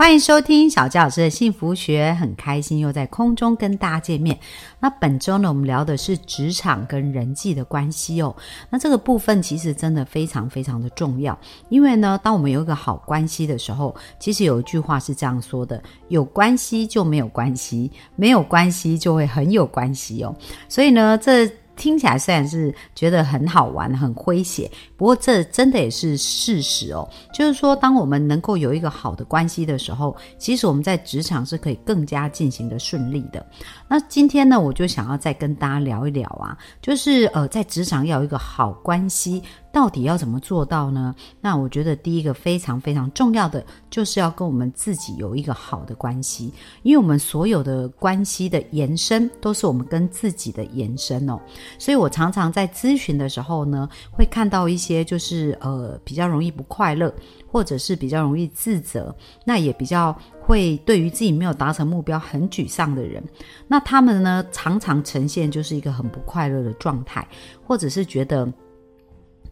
欢迎收听小纪老师的幸福学，很开心又在空中跟大家见面。那本周呢，我们聊的是职场跟人际的关系哦。那这个部分其实真的非常非常的重要，因为呢，当我们有一个好关系的时候，其实有一句话是这样说的：有关系就没有关系，没有关系就会很有关系哦。所以呢，这。听起来虽然是觉得很好玩、很诙谐，不过这真的也是事实哦。就是说，当我们能够有一个好的关系的时候，其实我们在职场是可以更加进行的顺利的。那今天呢，我就想要再跟大家聊一聊啊，就是呃，在职场要有一个好关系。到底要怎么做到呢？那我觉得第一个非常非常重要的，就是要跟我们自己有一个好的关系，因为我们所有的关系的延伸，都是我们跟自己的延伸哦。所以我常常在咨询的时候呢，会看到一些就是呃比较容易不快乐，或者是比较容易自责，那也比较会对于自己没有达成目标很沮丧的人，那他们呢常常呈现就是一个很不快乐的状态，或者是觉得。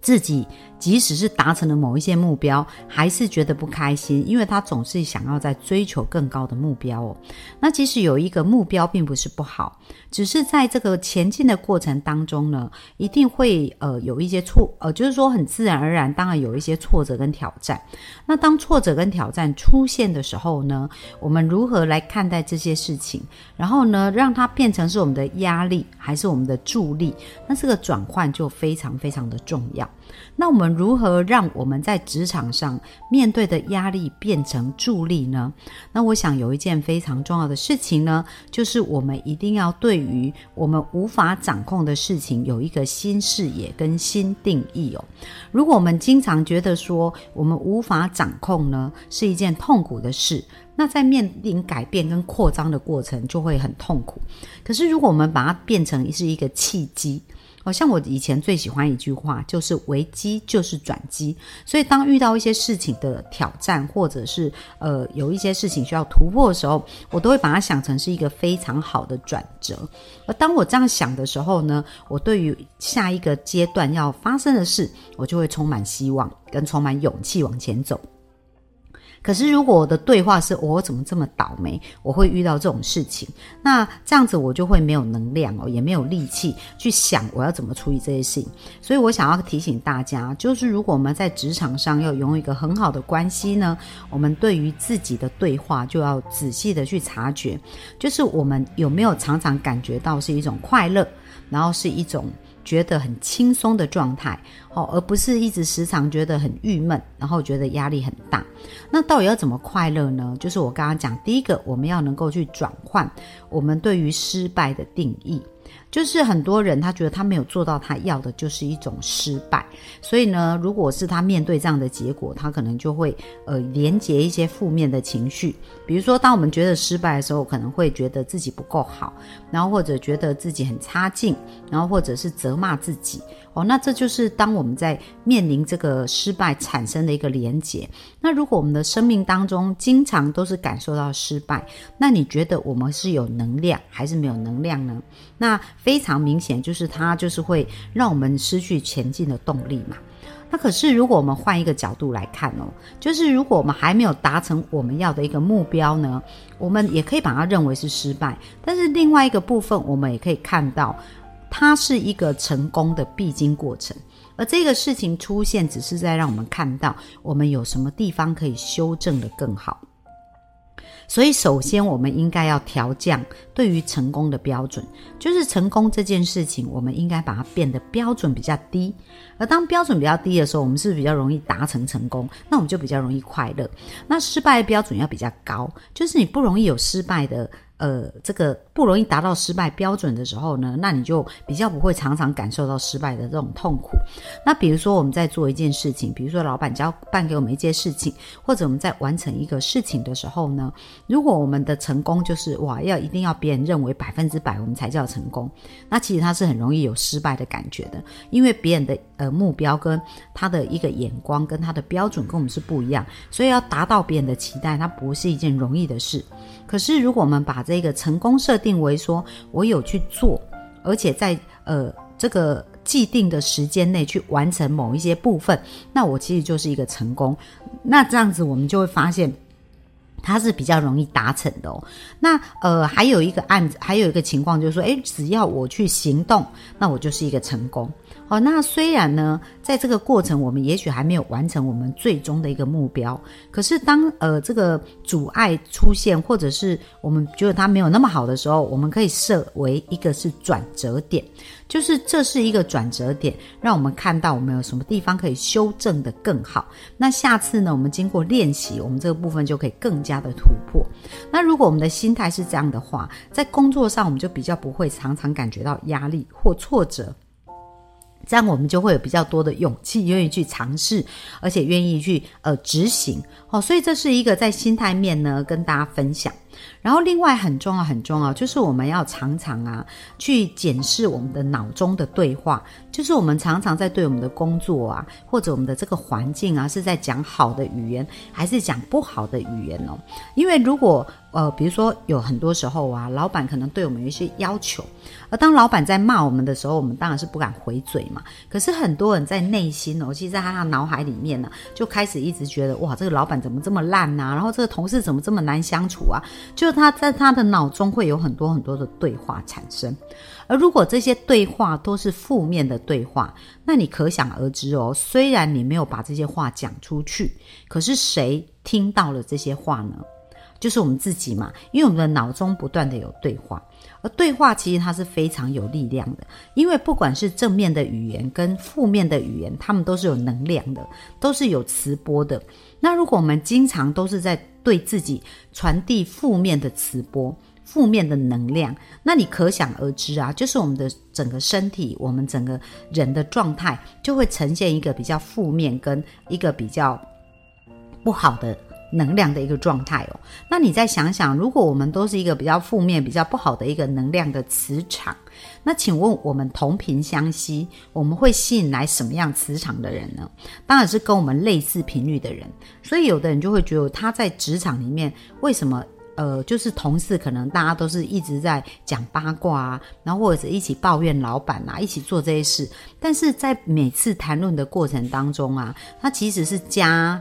自己即使是达成了某一些目标，还是觉得不开心，因为他总是想要在追求更高的目标哦。那其实有一个目标并不是不好，只是在这个前进的过程当中呢，一定会呃有一些挫呃，就是说很自然而然，当然有一些挫折跟挑战。那当挫折跟挑战出现的时候呢，我们如何来看待这些事情？然后呢，让它变成是我们的压力还是我们的助力？那这个转换就非常非常的重要。那我们如何让我们在职场上面对的压力变成助力呢？那我想有一件非常重要的事情呢，就是我们一定要对于我们无法掌控的事情有一个新视野跟新定义哦。如果我们经常觉得说我们无法掌控呢，是一件痛苦的事，那在面临改变跟扩张的过程就会很痛苦。可是如果我们把它变成是一个契机，好像我以前最喜欢一句话，就是危机就是转机。所以当遇到一些事情的挑战，或者是呃有一些事情需要突破的时候，我都会把它想成是一个非常好的转折。而当我这样想的时候呢，我对于下一个阶段要发生的事，我就会充满希望跟充满勇气往前走。可是，如果我的对话是我怎么这么倒霉，我会遇到这种事情，那这样子我就会没有能量哦，也没有力气去想我要怎么处理这些事情。所以我想要提醒大家，就是如果我们在职场上要拥有一个很好的关系呢，我们对于自己的对话就要仔细的去察觉，就是我们有没有常常感觉到是一种快乐，然后是一种。觉得很轻松的状态，哦，而不是一直时常觉得很郁闷，然后觉得压力很大。那到底要怎么快乐呢？就是我刚刚讲，第一个，我们要能够去转换我们对于失败的定义。就是很多人他觉得他没有做到他要的，就是一种失败。所以呢，如果是他面对这样的结果，他可能就会呃连接一些负面的情绪。比如说，当我们觉得失败的时候，可能会觉得自己不够好，然后或者觉得自己很差劲，然后或者是责骂自己。哦，那这就是当我们在面临这个失败产生的一个连结。那如果我们的生命当中经常都是感受到失败，那你觉得我们是有能量还是没有能量呢？那非常明显，就是它就是会让我们失去前进的动力嘛。那可是如果我们换一个角度来看哦，就是如果我们还没有达成我们要的一个目标呢，我们也可以把它认为是失败。但是另外一个部分，我们也可以看到。它是一个成功的必经过程，而这个事情出现，只是在让我们看到我们有什么地方可以修正的更好。所以，首先我们应该要调降对于成功的标准，就是成功这件事情，我们应该把它变得标准比较低。而当标准比较低的时候，我们是比较容易达成成功，那我们就比较容易快乐。那失败的标准要比较高，就是你不容易有失败的。呃，这个不容易达到失败标准的时候呢，那你就比较不会常常感受到失败的这种痛苦。那比如说我们在做一件事情，比如说老板交办给我们一件事情，或者我们在完成一个事情的时候呢，如果我们的成功就是哇，要一定要别人认为百分之百我们才叫成功，那其实它是很容易有失败的感觉的，因为别人的呃目标跟他的一个眼光跟他的标准跟我们是不一样，所以要达到别人的期待，它不是一件容易的事。可是如果我们把这个成功设定为说，我有去做，而且在呃这个既定的时间内去完成某一些部分，那我其实就是一个成功。那这样子我们就会发现，它是比较容易达成的哦。那呃还有一个案子，还有一个情况就是说，诶，只要我去行动，那我就是一个成功。好，那虽然呢，在这个过程我们也许还没有完成我们最终的一个目标，可是当呃这个阻碍出现，或者是我们觉得它没有那么好的时候，我们可以设为一个是转折点，就是这是一个转折点，让我们看到我们有什么地方可以修正的更好。那下次呢，我们经过练习，我们这个部分就可以更加的突破。那如果我们的心态是这样的话，在工作上我们就比较不会常常感觉到压力或挫折。这样我们就会有比较多的勇气，愿意去尝试，而且愿意去呃执行哦。所以这是一个在心态面呢跟大家分享。然后另外很重要很重要就是我们要常常啊去检视我们的脑中的对话，就是我们常常在对我们的工作啊或者我们的这个环境啊是在讲好的语言还是讲不好的语言哦。因为如果呃比如说有很多时候啊，老板可能对我们有一些要求。而当老板在骂我们的时候，我们当然是不敢回嘴嘛。可是很多人在内心哦，其实在他的脑海里面呢，就开始一直觉得哇，这个老板怎么这么烂呐？然后这个同事怎么这么难相处啊？就是他在他的脑中会有很多很多的对话产生。而如果这些对话都是负面的对话，那你可想而知哦。虽然你没有把这些话讲出去，可是谁听到了这些话呢？就是我们自己嘛，因为我们的脑中不断的有对话。而对话其实它是非常有力量的，因为不管是正面的语言跟负面的语言，它们都是有能量的，都是有磁波的。那如果我们经常都是在对自己传递负面的磁波、负面的能量，那你可想而知啊，就是我们的整个身体、我们整个人的状态就会呈现一个比较负面跟一个比较不好的。能量的一个状态哦，那你再想想，如果我们都是一个比较负面、比较不好的一个能量的磁场，那请问我们同频相吸，我们会吸引来什么样磁场的人呢？当然是跟我们类似频率的人。所以有的人就会觉得他在职场里面为什么呃，就是同事可能大家都是一直在讲八卦啊，然后或者是一起抱怨老板啊，一起做这些事，但是在每次谈论的过程当中啊，他其实是加。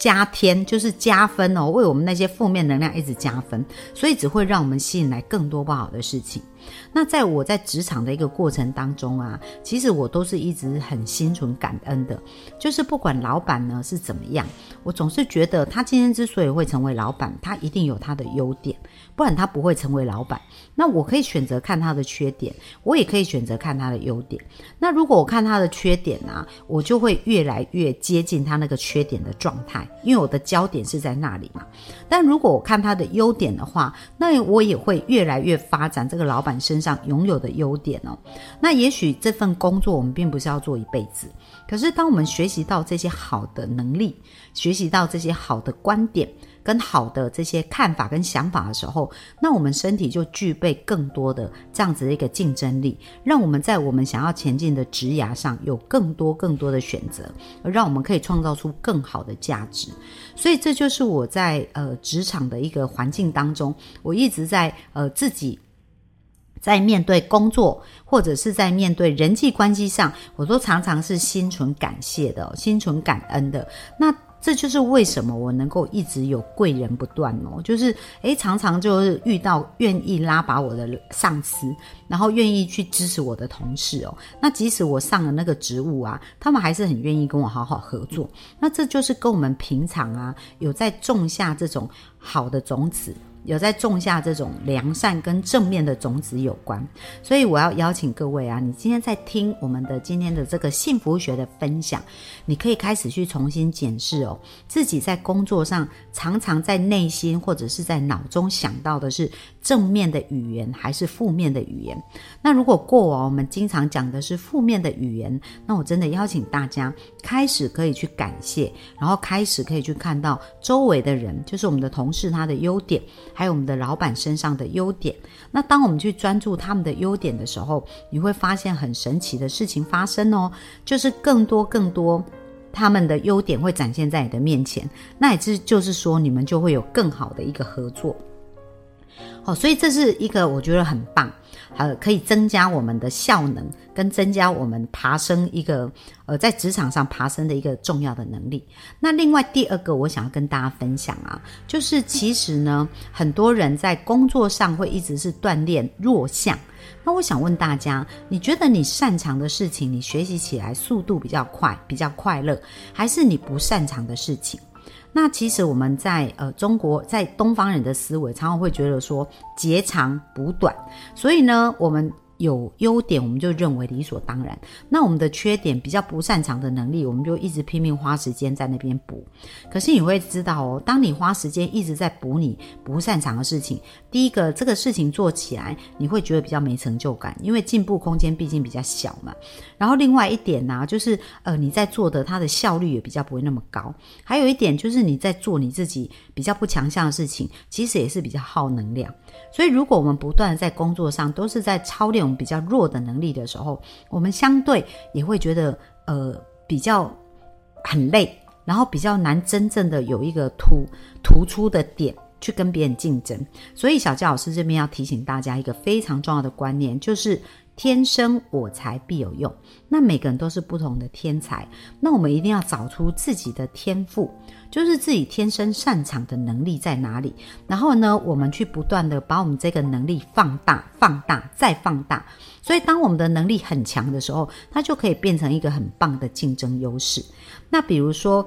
加添就是加分哦，为我们那些负面能量一直加分，所以只会让我们吸引来更多不好的事情。那在我在职场的一个过程当中啊，其实我都是一直很心存感恩的。就是不管老板呢是怎么样，我总是觉得他今天之所以会成为老板，他一定有他的优点，不然他不会成为老板。那我可以选择看他的缺点，我也可以选择看他的优点。那如果我看他的缺点呢，我就会越来越接近他那个缺点的状态，因为我的焦点是在那里嘛。但如果我看他的优点的话，那我也会越来越发展这个老板身上拥有的优点哦。那也许这份工作我们并不是要做一辈子，可是当我们学习到这些好的能力，学习到这些好的观点。跟好的这些看法跟想法的时候，那我们身体就具备更多的这样子的一个竞争力，让我们在我们想要前进的职涯上有更多更多的选择，让我们可以创造出更好的价值。所以这就是我在呃职场的一个环境当中，我一直在呃自己在面对工作或者是在面对人际关系上，我都常常是心存感谢的，心存感恩的。那。这就是为什么我能够一直有贵人不断哦，就是诶，常常就是遇到愿意拉拔我的上司，然后愿意去支持我的同事哦。那即使我上了那个职务啊，他们还是很愿意跟我好好合作。那这就是跟我们平常啊有在种下这种好的种子，有在种下这种良善跟正面的种子有关。所以我要邀请各位啊，你今天在听我们的今天的这个幸福学的分享，你可以开始去重新检视哦，自己在工作上常常在内心或者是在脑中想到的是正面的语言还是负面的语言。那如果过往我们经常讲的是负面的语言，那我真的邀请大家开始可以去感谢，然后开始可以去看到周围的人，就是我们的同事他的优点，还有我们的老板身上的优点。那当我们去专注他们的优点的时候，你会发现很神奇的事情发生哦，就是更多更多他们的优点会展现在你的面前。那也是就是说，你们就会有更好的一个合作。好，所以这是一个我觉得很棒。呃，可以增加我们的效能，跟增加我们爬升一个呃，在职场上爬升的一个重要的能力。那另外第二个，我想要跟大家分享啊，就是其实呢，很多人在工作上会一直是锻炼弱项。那我想问大家，你觉得你擅长的事情，你学习起来速度比较快，比较快乐，还是你不擅长的事情？那其实我们在呃中国，在东方人的思维，常常会觉得说截长补短，所以呢，我们。有优点，我们就认为理所当然。那我们的缺点，比较不擅长的能力，我们就一直拼命花时间在那边补。可是你会知道哦，当你花时间一直在补你不擅长的事情，第一个，这个事情做起来你会觉得比较没成就感，因为进步空间毕竟比较小嘛。然后另外一点呢，就是呃你在做的它的效率也比较不会那么高。还有一点就是你在做你自己比较不强项的事情，其实也是比较耗能量。所以如果我们不断在工作上都是在操练我们。比较弱的能力的时候，我们相对也会觉得呃比较很累，然后比较难真正的有一个突突出的点去跟别人竞争。所以小教老师这边要提醒大家一个非常重要的观念，就是天生我材必有用。那每个人都是不同的天才，那我们一定要找出自己的天赋。就是自己天生擅长的能力在哪里，然后呢，我们去不断的把我们这个能力放大、放大、再放大。所以，当我们的能力很强的时候，它就可以变成一个很棒的竞争优势。那比如说，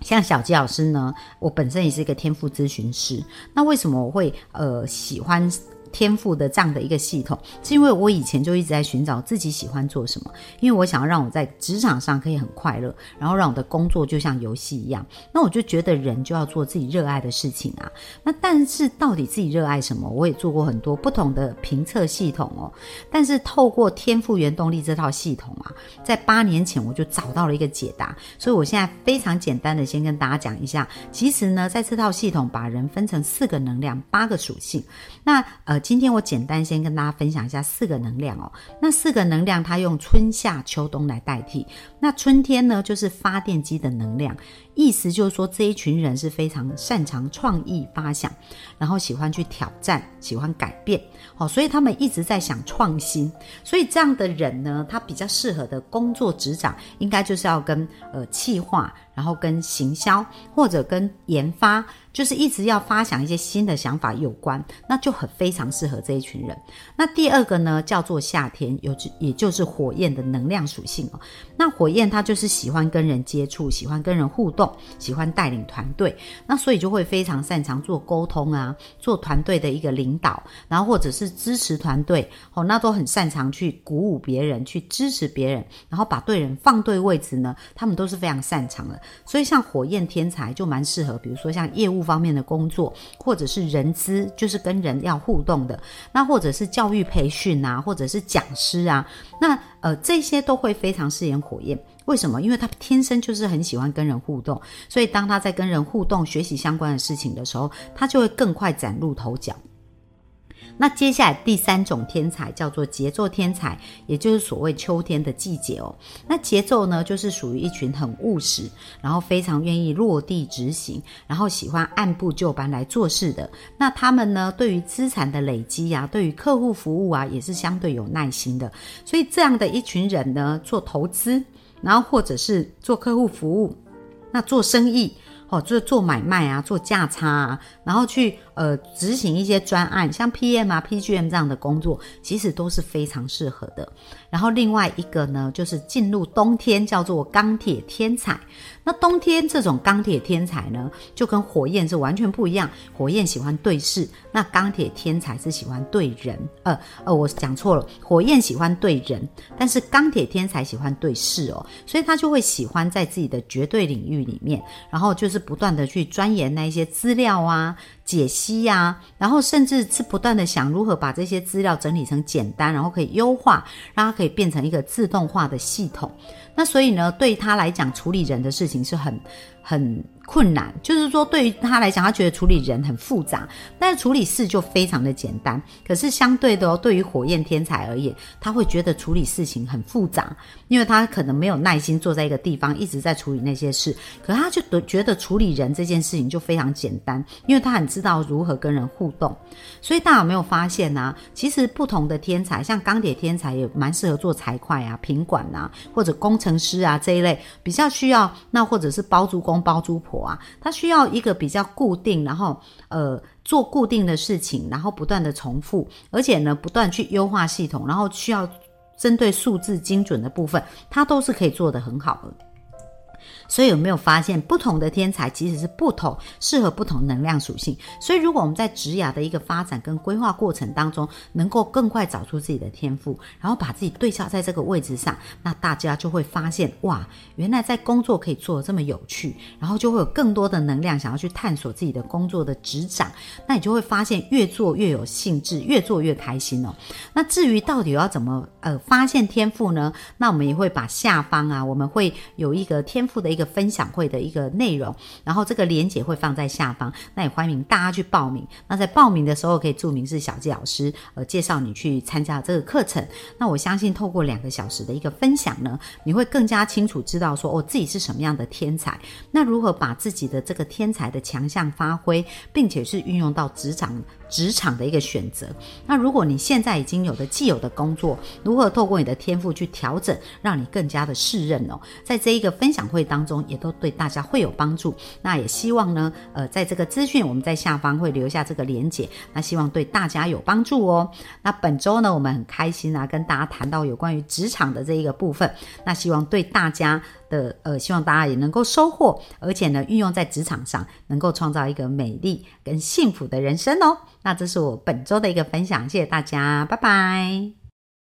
像小吉老师呢，我本身也是一个天赋咨询师。那为什么我会呃喜欢？天赋的这样的一个系统，是因为我以前就一直在寻找自己喜欢做什么，因为我想要让我在职场上可以很快乐，然后让我的工作就像游戏一样。那我就觉得人就要做自己热爱的事情啊。那但是到底自己热爱什么？我也做过很多不同的评测系统哦。但是透过天赋原动力这套系统啊，在八年前我就找到了一个解答。所以我现在非常简单的先跟大家讲一下，其实呢，在这套系统把人分成四个能量，八个属性。那呃。今天我简单先跟大家分享一下四个能量哦。那四个能量，它用春夏秋冬来代替。那春天呢，就是发电机的能量。意思就是说，这一群人是非常擅长创意发想，然后喜欢去挑战，喜欢改变，好，所以他们一直在想创新。所以这样的人呢，他比较适合的工作职掌，应该就是要跟呃企划，然后跟行销或者跟研发，就是一直要发想一些新的想法有关，那就很非常适合这一群人。那第二个呢，叫做夏天，有也就是火焰的能量属性哦。那火焰它就是喜欢跟人接触，喜欢跟人互动。喜欢带领团队，那所以就会非常擅长做沟通啊，做团队的一个领导，然后或者是支持团队。哦，那都很擅长去鼓舞别人，去支持别人，然后把对人放对位置呢，他们都是非常擅长的。所以像火焰天才就蛮适合，比如说像业务方面的工作，或者是人资，就是跟人要互动的，那或者是教育培训啊，或者是讲师啊，那呃这些都会非常适合火焰。为什么？因为他天生就是很喜欢跟人互动，所以当他在跟人互动、学习相关的事情的时候，他就会更快崭露头角。那接下来第三种天才叫做节奏天才，也就是所谓秋天的季节哦。那节奏呢，就是属于一群很务实，然后非常愿意落地执行，然后喜欢按部就班来做事的。那他们呢，对于资产的累积呀，对于客户服务啊，也是相对有耐心的。所以这样的一群人呢，做投资。然后或者是做客户服务，那做生意哦，就是做买卖啊，做价差啊，然后去。呃执行一些专案，像 PM 啊、PGM 这样的工作，其实都是非常适合的。然后另外一个呢，就是进入冬天，叫做钢铁天才。那冬天这种钢铁天才呢，就跟火焰是完全不一样。火焰喜欢对事，那钢铁天才是喜欢对人。呃呃，我讲错了，火焰喜欢对人，但是钢铁天才喜欢对事哦，所以他就会喜欢在自己的绝对领域里面，然后就是不断的去钻研那一些资料啊。解析呀，然后甚至是不断的想如何把这些资料整理成简单，然后可以优化，让它可以变成一个自动化的系统。那所以呢，对他来讲，处理人的事情是很很。困难就是说，对于他来讲，他觉得处理人很复杂，但是处理事就非常的简单。可是相对的哦，对于火焰天才而言，他会觉得处理事情很复杂，因为他可能没有耐心坐在一个地方一直在处理那些事。可他就觉得处理人这件事情就非常简单，因为他很知道如何跟人互动。所以大家有没有发现呢？其实不同的天才，像钢铁天才也蛮适合做财会啊、品管啊，或者工程师啊这一类比较需要，那或者是包租公、包租婆。啊，他需要一个比较固定，然后呃做固定的事情，然后不断的重复，而且呢不断去优化系统，然后需要针对数字精准的部分，它都是可以做得很好的。所以有没有发现，不同的天才其实是不同适合不同能量属性。所以如果我们在职涯的一个发展跟规划过程当中，能够更快找出自己的天赋，然后把自己对焦在这个位置上，那大家就会发现，哇，原来在工作可以做的这么有趣，然后就会有更多的能量想要去探索自己的工作的职掌。那你就会发现，越做越有兴致，越做越开心哦。那至于到底要怎么呃发现天赋呢？那我们也会把下方啊，我们会有一个天的一个分享会的一个内容，然后这个链接会放在下方，那也欢迎大家去报名。那在报名的时候可以注明是小纪老师，呃，介绍你去参加这个课程。那我相信透过两个小时的一个分享呢，你会更加清楚知道说我自己是什么样的天才，那如何把自己的这个天才的强项发挥，并且是运用到职场。职场的一个选择。那如果你现在已经有的既有的工作，如何透过你的天赋去调整，让你更加的适任哦？在这一个分享会当中，也都对大家会有帮助。那也希望呢，呃，在这个资讯我们在下方会留下这个连结，那希望对大家有帮助哦。那本周呢，我们很开心啊，跟大家谈到有关于职场的这一个部分，那希望对大家。的呃，希望大家也能够收获，而且呢，运用在职场上，能够创造一个美丽跟幸福的人生哦。那这是我本周的一个分享，谢谢大家，拜拜。